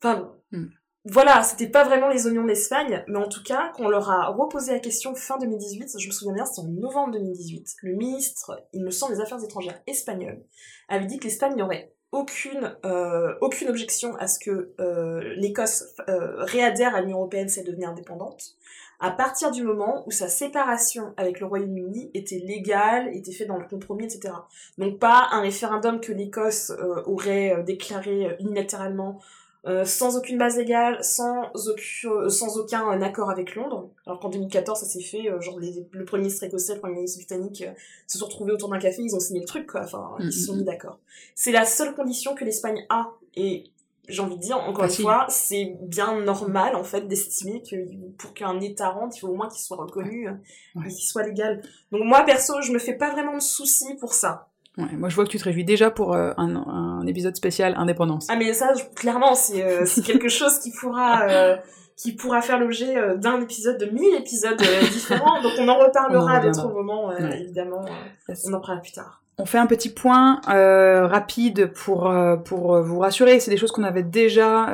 Enfin, Mm. voilà, c'était pas vraiment les oignons d'Espagne, mais en tout cas, quand on leur a reposé la question fin 2018, je me souviens bien, c'était en novembre 2018, le ministre, il me semble, des Affaires étrangères espagnol, avait dit que l'Espagne n'aurait aucune, euh, aucune objection à ce que euh, l'Écosse euh, réadhère à l'Union Européenne si elle devenait indépendante, à partir du moment où sa séparation avec le Royaume-Uni était légale, était faite dans le compromis, etc. Donc pas un référendum que l'Écosse euh, aurait euh, déclaré euh, unilatéralement euh, sans aucune base légale, sans, aucun, euh, sans aucun accord avec Londres. Alors qu'en 2014, ça s'est fait, euh, genre les- le Premier ministre écossais, le Premier ministre britannique euh, se sont retrouvés autour d'un café, ils ont signé le truc, quoi. Enfin, ils se sont mis d'accord. C'est la seule condition que l'Espagne a. Et j'ai envie de dire, encore une Facile. fois, c'est bien normal, en fait, d'estimer que pour qu'un État rentre, il faut au moins qu'il soit reconnu euh, Ouais. et qu'il soit légal. Donc moi, perso, je me fais pas vraiment de soucis pour ça. Ouais, moi, je vois que tu te réjouis déjà pour euh, un, un épisode spécial indépendance. Ah mais ça, je- clairement, c'est euh, c'est quelque chose qui pourra euh, qui pourra faire l'objet euh, d'un épisode, de mille épisodes euh, différents. Donc on en On en reparlera à d'autres moments, euh, Ouais. évidemment. euh, on en parlera plus tard. On fait un petit point euh, rapide pour euh, pour euh, vous rassurer. C'est des choses qu'on avait déjà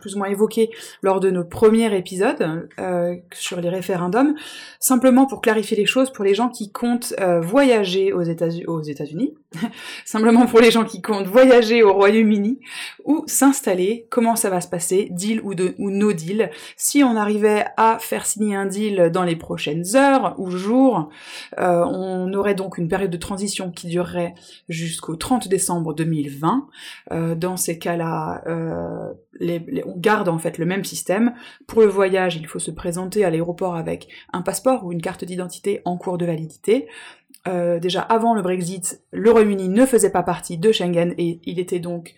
plus ou moins évoquées lors de nos premiers épisodes sur les référendums. Simplement pour clarifier les choses pour les gens qui comptent voyager aux États aux États-Unis [LAUGHS] simplement pour les gens qui comptent voyager au Royaume-Uni ou s'installer, comment ça va se passer, deal ou, de, no deal. Si on arrivait à faire signer un deal dans les prochaines heures ou jours, euh, on aurait donc une période de transition qui durerait jusqu'au 30 décembre 2020. Euh, dans ces cas-là, euh, on garde en fait le même système. Pour le voyage, il faut se présenter à l'aéroport avec un passeport ou une carte d'identité en cours de validité. Euh, déjà avant le Brexit, le Royaume-Uni ne faisait pas partie de Schengen et il était donc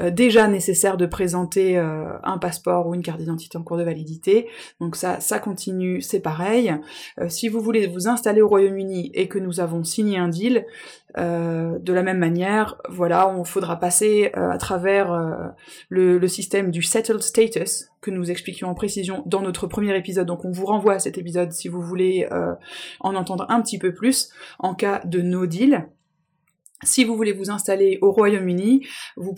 euh, déjà nécessaire de présenter euh, un passeport ou une carte d'identité en cours de validité. Donc ça, ça continue, c'est pareil. si vous voulez vous installer au Royaume-Uni et que nous avons signé un deal, de la même manière, voilà, on faudra passer à travers le, le, système du settled status que nous expliquions en précision dans notre premier épisode. Donc on vous renvoie à cet épisode si vous voulez en entendre un petit peu plus en cas de no deal. Si vous voulez vous installer au Royaume-Uni, vous,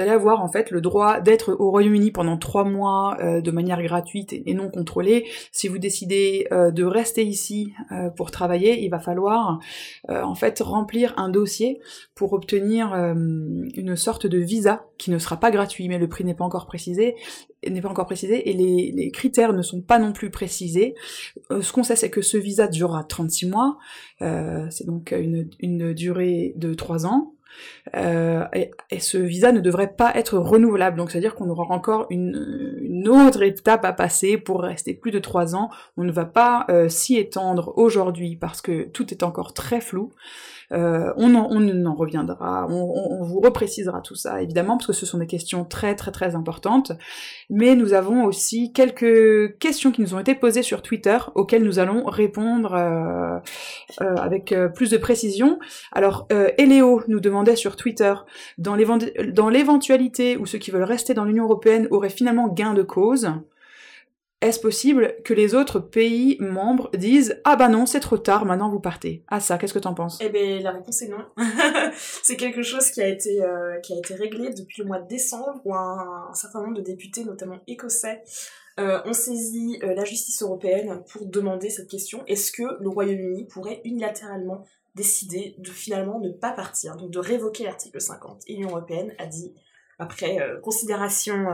allez avoir en fait le droit d'être au Royaume-Uni pendant trois mois euh, de manière gratuite et, non contrôlée. Si vous décidez euh, de rester ici euh, pour travailler, il va falloir en fait remplir un dossier pour obtenir une sorte de visa qui ne sera pas gratuit, mais le prix n'est pas encore précisé n'est pas encore précisé et les, critères ne sont pas non plus précisés. ce qu'on sait, c'est que ce visa durera 36 mois, c'est donc une, une durée de 3 ans. Euh, et, ce visa ne devrait pas être renouvelable, donc c'est-à-dire qu'on aura encore une, une, autre étape à passer pour rester plus de 3 ans. On ne va pas euh, s'y étendre aujourd'hui parce que tout est encore très flou. Euh, on, en, on en reviendra, on, vous reprécisera tout ça évidemment parce que ce sont des questions très très très importantes. Mais nous avons aussi quelques questions qui nous ont été posées sur Twitter auxquelles nous allons répondre euh, euh, avec plus de précision. Alors Eléo nous demandait sur Twitter dans l'éventualité où ceux qui veulent rester dans l'Union européenne auraient finalement gain de cause est-ce possible que les autres pays membres disent ah bah non c'est trop tard maintenant vous partez ah ça qu'est-ce que t'en penses? Eh ben la réponse est non. [LAUGHS] C'est quelque chose qui a été euh, qui a été réglé depuis le mois de décembre où un, certain nombre de députés notamment écossais euh, ont saisi euh, la justice européenne pour demander cette question. Est-ce que le Royaume-Uni pourrait unilatéralement décider de finalement ne pas partir donc de révoquer l'article 50 et l'Union européenne a dit après considération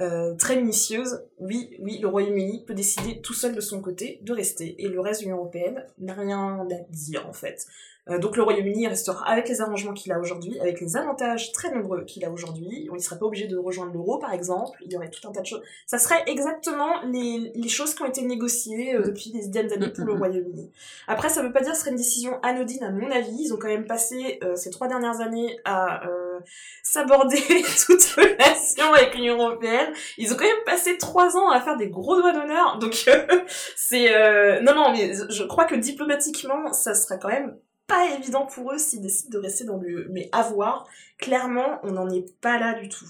euh, très minutieuse, oui, oui, le Royaume-Uni peut décider tout seul de son côté de rester, et le reste de l'Union Européenne n'a rien à dire en fait. Euh, donc le Royaume-Uni restera avec les arrangements qu'il a aujourd'hui, avec les avantages très nombreux qu'il a aujourd'hui. On ne serait pas obligé de rejoindre l'euro par exemple, il y aurait tout un tas de choses. Ça serait exactement les, les choses qui ont été négociées euh, depuis des dizaines d'années pour le Royaume-Uni. Après, ça ne veut pas dire que ce serait une décision anodine à mon avis. Ils ont quand même passé ces trois dernières années à s'aborder [LAUGHS] toute relation avec l'Union européenne. Ils ont quand même passé trois ans à faire des gros doigts d'honneur, donc euh, [LAUGHS] c'est euh, non non mais je crois que diplomatiquement ça serait quand même pas évident pour eux s'ils décident de rester dans le mais avoir clairement on n'en est pas là du tout.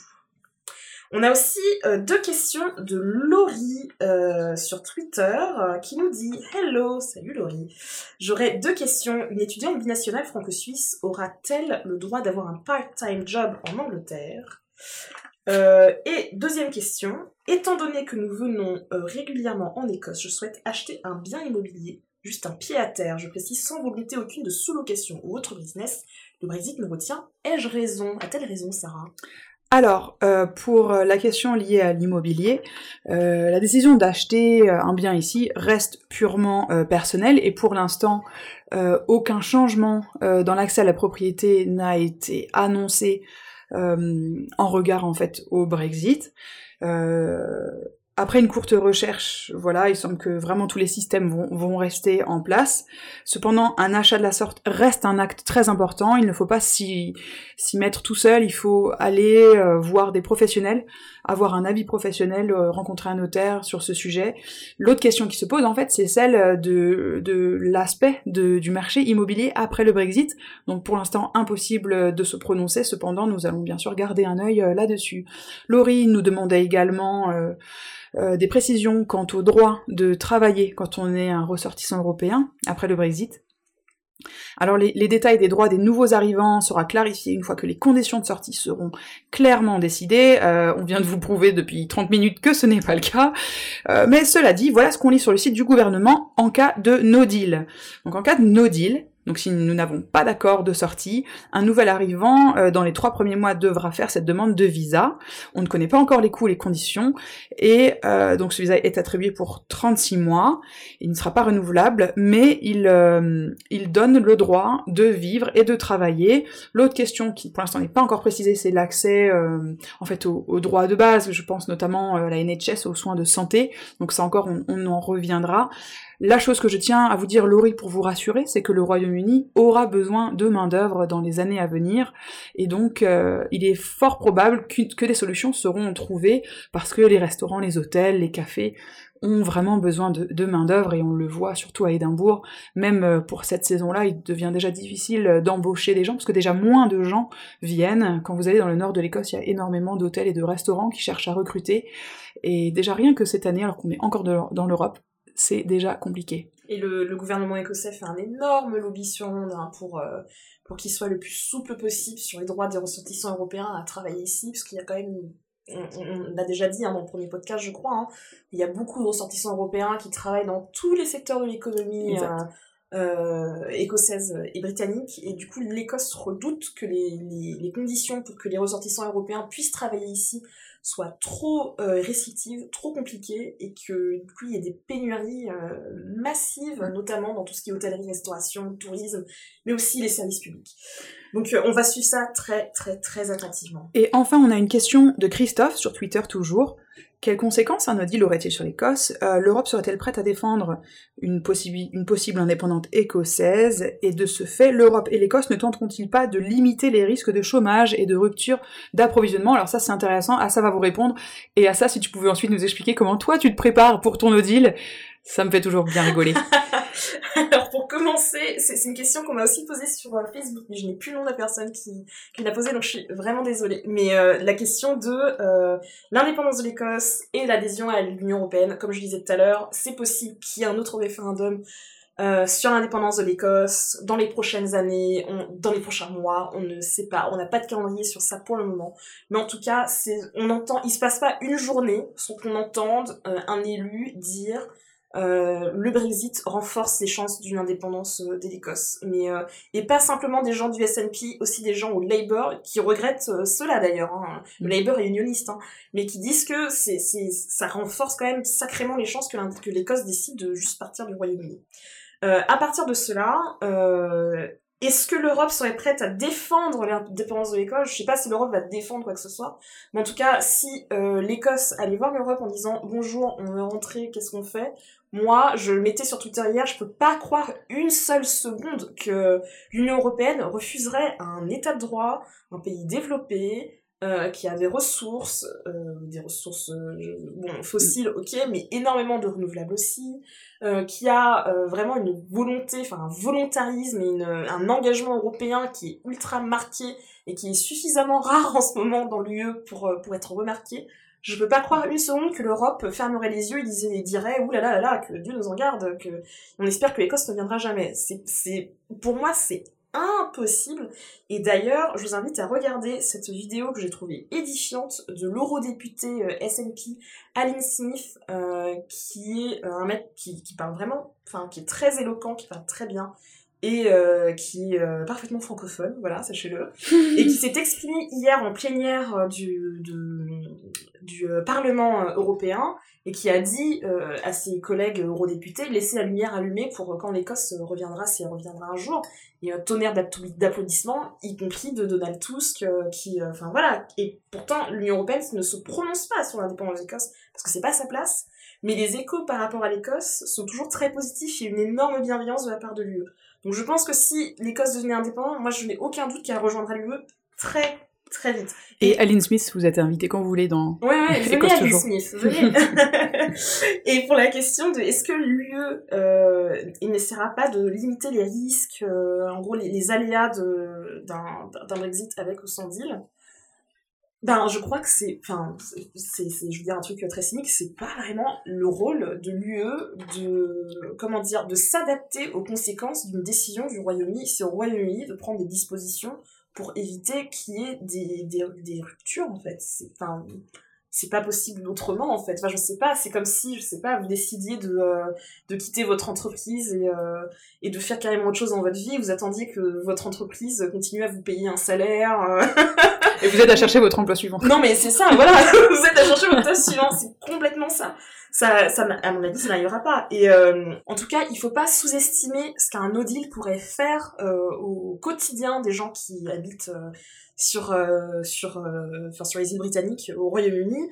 On a aussi euh, deux questions de Laurie euh, sur Twitter euh, qui nous dit Hello, salut Laurie. J'aurais deux questions. Une étudiante binationale franco-suisse aura-t-elle le droit d'avoir un part-time job en Angleterre? Et deuxième question, étant donné que nous venons régulièrement en Écosse, je souhaite acheter un bien immobilier, juste un pied à terre, je précise sans volonté aucune de sous-location ou autre business. Le Brexit me retient. Ai-je raison? A-t-elle raison, Sarah? Alors, euh, pour la question liée à l'immobilier, euh, la décision d'acheter euh, un bien ici reste purement personnelle et pour l'instant, aucun changement dans l'accès à la propriété n'a été annoncé en regard en fait au Brexit. Après une courte recherche, voilà, il semble que vraiment tous les systèmes vont, vont, rester en place. Cependant, un achat de la sorte reste un acte très important. Il ne faut pas s'y mettre tout seul. Il faut aller euh, voir des professionnels, avoir un avis professionnel, euh, rencontrer un notaire sur ce sujet. L'autre question qui se pose, en fait, c'est celle de, de l'aspect du marché immobilier après le Brexit. Donc, pour l'instant, impossible de se prononcer. Cependant, nous allons bien sûr garder un œil euh, là-dessus. Laurie nous demandait également euh, des précisions quant au droit de travailler quand on est un ressortissant européen après le Brexit. Alors les, détails des droits des nouveaux arrivants sera clarifié une fois que les conditions de sortie seront clairement décidées. Euh, on vient de vous prouver depuis 30 minutes que ce n'est pas le cas. Euh, mais cela dit, voilà ce qu'on lit sur le site du gouvernement en cas de no deal. Donc en cas de no deal, Donc si nous n'avons pas d'accord de sortie, un nouvel arrivant euh, dans les trois premiers mois devra faire cette demande de visa. On ne connaît pas encore les coûts, les conditions, et euh, donc ce visa est attribué pour 36 mois. Il ne sera pas renouvelable, mais il, euh, il donne le droit de vivre et de travailler. L'autre question qui pour l'instant n'est pas encore précisée, c'est l'accès en fait aux, droits de base. Je pense notamment à la NHS, aux soins de santé. Donc ça encore, on, on en reviendra. La chose que je tiens à vous dire, Laurie, pour vous rassurer, c'est que le Royaume-Uni aura besoin de main-d'œuvre dans les années à venir, et donc euh, il est fort probable que, des solutions seront trouvées parce que les restaurants, les hôtels, les cafés ont vraiment besoin de, main-d'œuvre et on le voit surtout à Édimbourg. Même euh, pour cette saison-là, il devient déjà difficile d'embaucher des gens parce que déjà moins de gens viennent. Quand vous allez dans le nord de l'Écosse, il y a énormément d'hôtels et de restaurants qui cherchent à recruter. Et déjà rien que cette année, alors qu'on est encore dans l'Europe, c'est déjà compliqué. Et le, gouvernement écossais fait un énorme lobby sur Londres pour, euh, pour qu'il soit le plus souple possible sur les droits des ressortissants européens à travailler ici, parce qu'il y a quand même, on, l'a déjà dit hein, dans le premier podcast, je crois, hein, il y a beaucoup de ressortissants européens qui travaillent dans tous les secteurs de l'économie. Euh, euh, écossaise et britannique et du coup l'Écosse redoute que les, les, conditions pour que les ressortissants européens puissent travailler ici soit trop euh, restrictive, trop compliquée, et que du coup il y ait des pénuries euh, massives, notamment dans tout ce qui est hôtellerie, restauration, tourisme, mais aussi les services publics. Donc euh, on va suivre ça très très très attentivement. Et enfin on a une question de Christophe sur Twitter toujours. Quelles conséquences un no deal aurait-il sur l'Écosse? Euh, L'Europe serait-elle prête à défendre une, possible indépendante écossaise? Et de ce fait, l'Europe et l'Écosse ne tenteront-ils pas de limiter les risques de chômage et de rupture d'approvisionnement? Alors ça c'est intéressant, à ça va vous répondre. Et à ça, si tu pouvais ensuite nous expliquer comment toi tu te prépares pour ton no deal, ça me fait toujours bien rigoler. [LAUGHS] Alors pour commencer, c'est une question qu'on m'a aussi posée sur euh, Facebook, mais je n'ai plus le nom de la personne qui, qui l'a posée, donc je suis vraiment désolée. Mais euh, la question de euh, l'indépendance de l'Écosse et l'adhésion à l'Union Européenne, comme je disais tout à l'heure, c'est possible qu'il y ait un autre référendum sur l'indépendance de l'Écosse dans les prochaines années, dans les prochains mois, on ne sait pas, on n'a pas de calendrier sur ça pour le moment. Mais en tout cas, on entend, il se passe pas une journée sans qu'on entende un élu dire euh, le Brexit renforce les chances d'une indépendance euh, de l'Écosse. Mais euh, et pas simplement des gens du SNP, aussi des gens au Labour qui regrettent cela d'ailleurs. Hein. Le mm. Labour est unioniste, hein, mais qui disent que c'est c'est ça renforce quand même sacrément les chances que que l'Écosse décide de juste partir du Royaume-Uni. à partir de cela, est-ce que l'Europe serait prête à défendre l'indépendance de l'Écosse? Je sais pas si l'Europe va défendre quoi que ce soit, mais en tout cas, si l'Écosse allait voir l'Europe en disant bonjour, on veut rentrer, qu'est-ce qu'on fait? Moi, je le mettais sur Twitter hier, je peux pas croire une seule seconde que l'Union européenne refuserait un état de droit, un pays développé, euh, qui a des ressources, euh, des ressources euh, fossiles, ok, mais énormément de renouvelables aussi, euh, qui a euh, vraiment une volonté, enfin un volontarisme et une, un engagement européen qui est ultra marqué et qui est suffisamment rare en ce moment dans l'UE pour, pour être remarqué. Je peux pas croire une seconde que l'Europe fermerait les yeux et, dirait ouh là là là que Dieu nous en garde, que on espère que l'Écosse ne viendra jamais. C'est pour moi c'est impossible. Et d'ailleurs, je vous invite à regarder cette vidéo que j'ai trouvée édifiante de l'eurodéputé euh, SNP Alan Smith, euh, qui est euh, un mec qui parle vraiment, enfin qui est très éloquent, qui parle très bien, et euh, qui est euh, parfaitement francophone, voilà, sachez-le, et qui [LAUGHS] s'est exprimé hier en plénière euh, du, du Parlement européen et qui a dit à ses collègues eurodéputés laissez la lumière allumée pour quand l'Écosse reviendra, si elle reviendra un jour, et un tonnerre d'applaudissements, y compris de Donald Tusk, qui, enfin voilà, et pourtant l'Union européenne ne se prononce pas sur l'indépendance d'Écosse parce que c'est pas sa place, mais les échos par rapport à l'Écosse sont toujours très positifs, il y a une énorme bienveillance de la part de l'UE. Donc je pense que si l'Écosse devenait indépendante, moi je n'ai aucun doute qu'elle rejoindra l'UE très très vite. Et, Aline Smith, vous êtes invité quand vous voulez dans Ouais, ouais, [LAUGHS] venez Aline Smith, venez. [LAUGHS] et pour la question de est-ce que l'UE, euh, n'essaiera pas de limiter les risques, euh, en gros les, les aléas d'un Brexit avec ou sans deal? Ben, je crois que c'est, enfin, c'est, je veux dire un truc très cynique, c'est pas vraiment le rôle de l'UE de, comment dire, de s'adapter aux conséquences d'une décision du Royaume-Uni. C'est au Royaume-Uni de prendre des dispositions pour éviter qu'il y ait des, des, des ruptures, en fait. C'est, enfin, c'est pas possible autrement en fait. Enfin, je sais pas, c'est comme si, je sais pas, vous décidiez de, euh, de quitter votre entreprise et, euh, et de faire carrément autre chose dans votre vie. Vous attendiez que votre entreprise continue à vous payer un salaire. euh. [LAUGHS] Et vous êtes à chercher votre emploi suivant. non mais c'est ça, voilà, [LAUGHS] vous êtes à chercher votre poste suivant, c'est complètement ça. Ça, ça, à mon avis, ça n'arrivera pas. Et euh, en tout cas, il faut pas sous-estimer ce qu'un no deal pourrait faire euh, au quotidien des gens qui habitent euh, sur sur enfin, sur les îles britanniques au Royaume-Uni.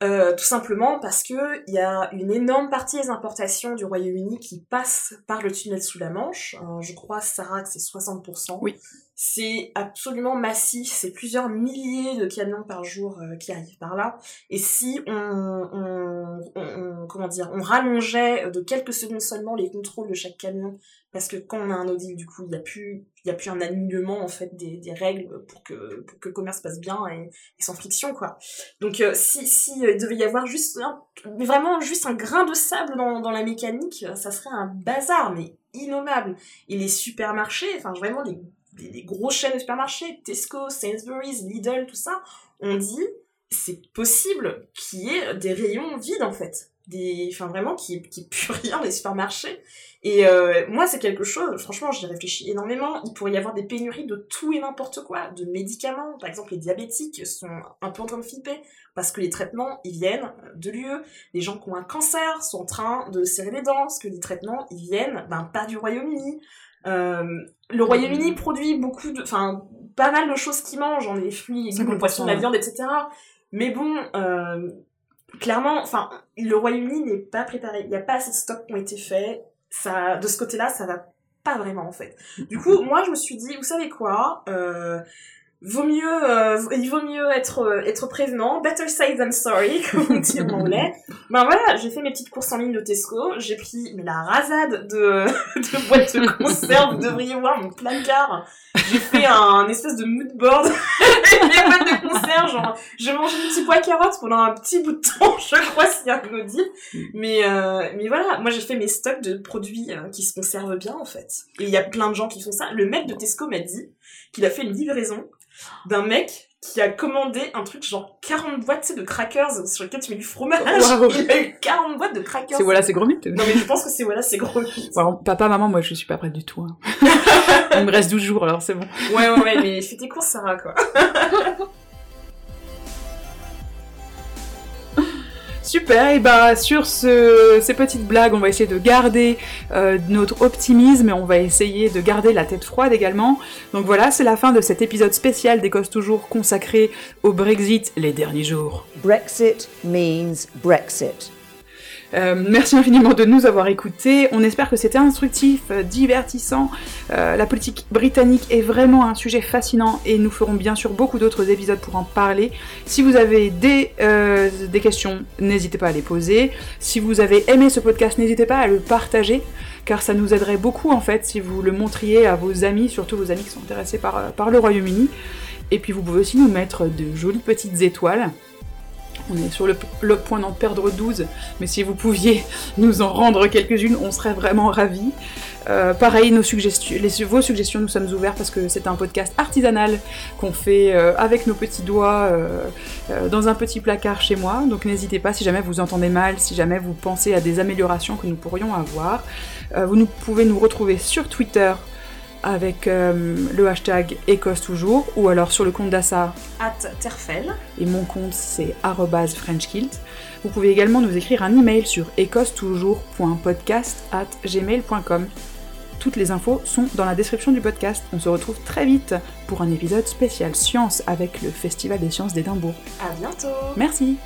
Euh, tout simplement parce que il y a une énorme partie des importations du Royaume-Uni qui passent par le tunnel sous la Manche. Euh, je crois, Sarah, que c'est 60%. Oui. C'est absolument massif. C'est plusieurs milliers de camions par jour euh, qui arrivent par là. Et si on, on, on- comment dire, on rallongeait de quelques secondes seulement les contrôles de chaque camion, parce que quand on a un audit, du coup, il n'y a plus, il y a plus un alignement en fait des, des règles pour que pour que le commerce passe bien et, sans friction quoi. Donc euh, si si euh, devait y avoir juste un, vraiment juste un grain de sable dans dans la mécanique, euh, ça serait un bazar mais innommable. Et les supermarchés, enfin vraiment les les, les grosses chaînes de supermarchés, Tesco, Sainsbury's, Lidl, tout ça, on dit c'est possible qu'il y ait des rayons vides en fait. Des, enfin vraiment y ait plus rien les supermarchés. Et euh, moi c'est quelque chose, franchement j'y réfléchis énormément, il pourrait y avoir des pénuries de tout et n'importe quoi, de médicaments, par exemple les diabétiques sont un peu en train de flipper, parce que les traitements ils viennent de l'UE, les gens qui ont un cancer sont en train de serrer les dents, parce que les traitements ils viennent ben, pas du Royaume-Uni. Euh, le Royaume-Uni produit beaucoup de, enfin pas mal de choses qu'ils mangent, les fruits, les le 50%, poisson, la viande, etc. Mais bon, euh, clairement, enfin, le Royaume-Uni n'est pas préparé. Il n'y a pas assez de stocks qui ont été faits. Ça, de ce côté-là, ça va pas vraiment en fait. Du coup, moi, je me suis dit, vous savez quoi euh, Vaut mieux, euh, il vaut mieux être euh, être prévenant, better safe than sorry, [LAUGHS] comme on dit en anglais. Ben voilà, j'ai fait mes petites courses en ligne de Tesco, j'ai pris mais la rasade de, [LAUGHS] de boîtes de conserve, vous devriez voir mon placard. J'ai fait un, espèce de mood board mes [LAUGHS] boîtes de conserve, genre je mangeais des petits pois carottes pendant un petit bout de temps, je crois s'il y a un audit. Mais euh, mais voilà, moi j'ai fait mes stocks de produits qui se conservent bien en fait. Et il y a plein de gens qui font ça. Le mec de Tesco m'a dit qu'il a fait une livraison d'un mec qui a commandé un truc genre 40 boîtes de crackers sur lesquels tu mets du fromage. [LAUGHS] Il a eu 40 boîtes de crackers. C'est voilà, c'est gros mythe. Non mais je pense que c'est voilà, c'est gros. mythe. Bon, papa, maman, moi je suis pas prête du tout. hein. [LAUGHS] Il me reste 12 jours alors c'est bon. Ouais ouais ouais, mais fais tes courses Sarah quoi. [LAUGHS] Super, et bah sur ce- ces petites blagues, on va essayer de garder euh, notre optimisme et on va essayer de garder la tête froide également. Donc voilà, c'est la fin de cet épisode spécial d'Écosse Toujours consacré au Brexit les derniers jours. Brexit means Brexit. Euh, merci infiniment de nous avoir écoutés. On espère que c'était instructif, euh, divertissant. Euh, la politique britannique est vraiment un sujet fascinant et nous ferons bien sûr beaucoup d'autres épisodes pour en parler. Si vous avez des, questions, n'hésitez pas à les poser. Si vous avez aimé ce podcast, n'hésitez pas à le partager car ça nous aiderait beaucoup en fait si vous le montriez à vos amis, surtout vos amis qui sont intéressés par, par le Royaume-Uni. Et puis vous pouvez aussi nous mettre de jolies petites étoiles. On est sur le, point d'en perdre 12, mais si vous pouviez nous en rendre quelques-unes, on serait vraiment ravis. Euh, pareil, nos suggestions, les- vos suggestions, nous sommes ouverts parce que c'est un podcast artisanal qu'on fait euh, avec nos petits doigts euh, dans un petit placard chez moi. Donc n'hésitez pas si jamais vous entendez mal, si jamais vous pensez à des améliorations que nous pourrions avoir. Vous nous, pouvez nous retrouver sur Twitter avec euh, le hashtag Écosse toujours, ou alors sur le compte d'Assa At Terfel. et mon compte c'est @frenchkilt. Vous pouvez également nous écrire un email sur écossetoujours.podcast@gmail.com. Toutes les infos sont dans la description du podcast. On se retrouve très vite pour un épisode spécial science avec le Festival des sciences d'Édimbourg. À bientôt. Merci.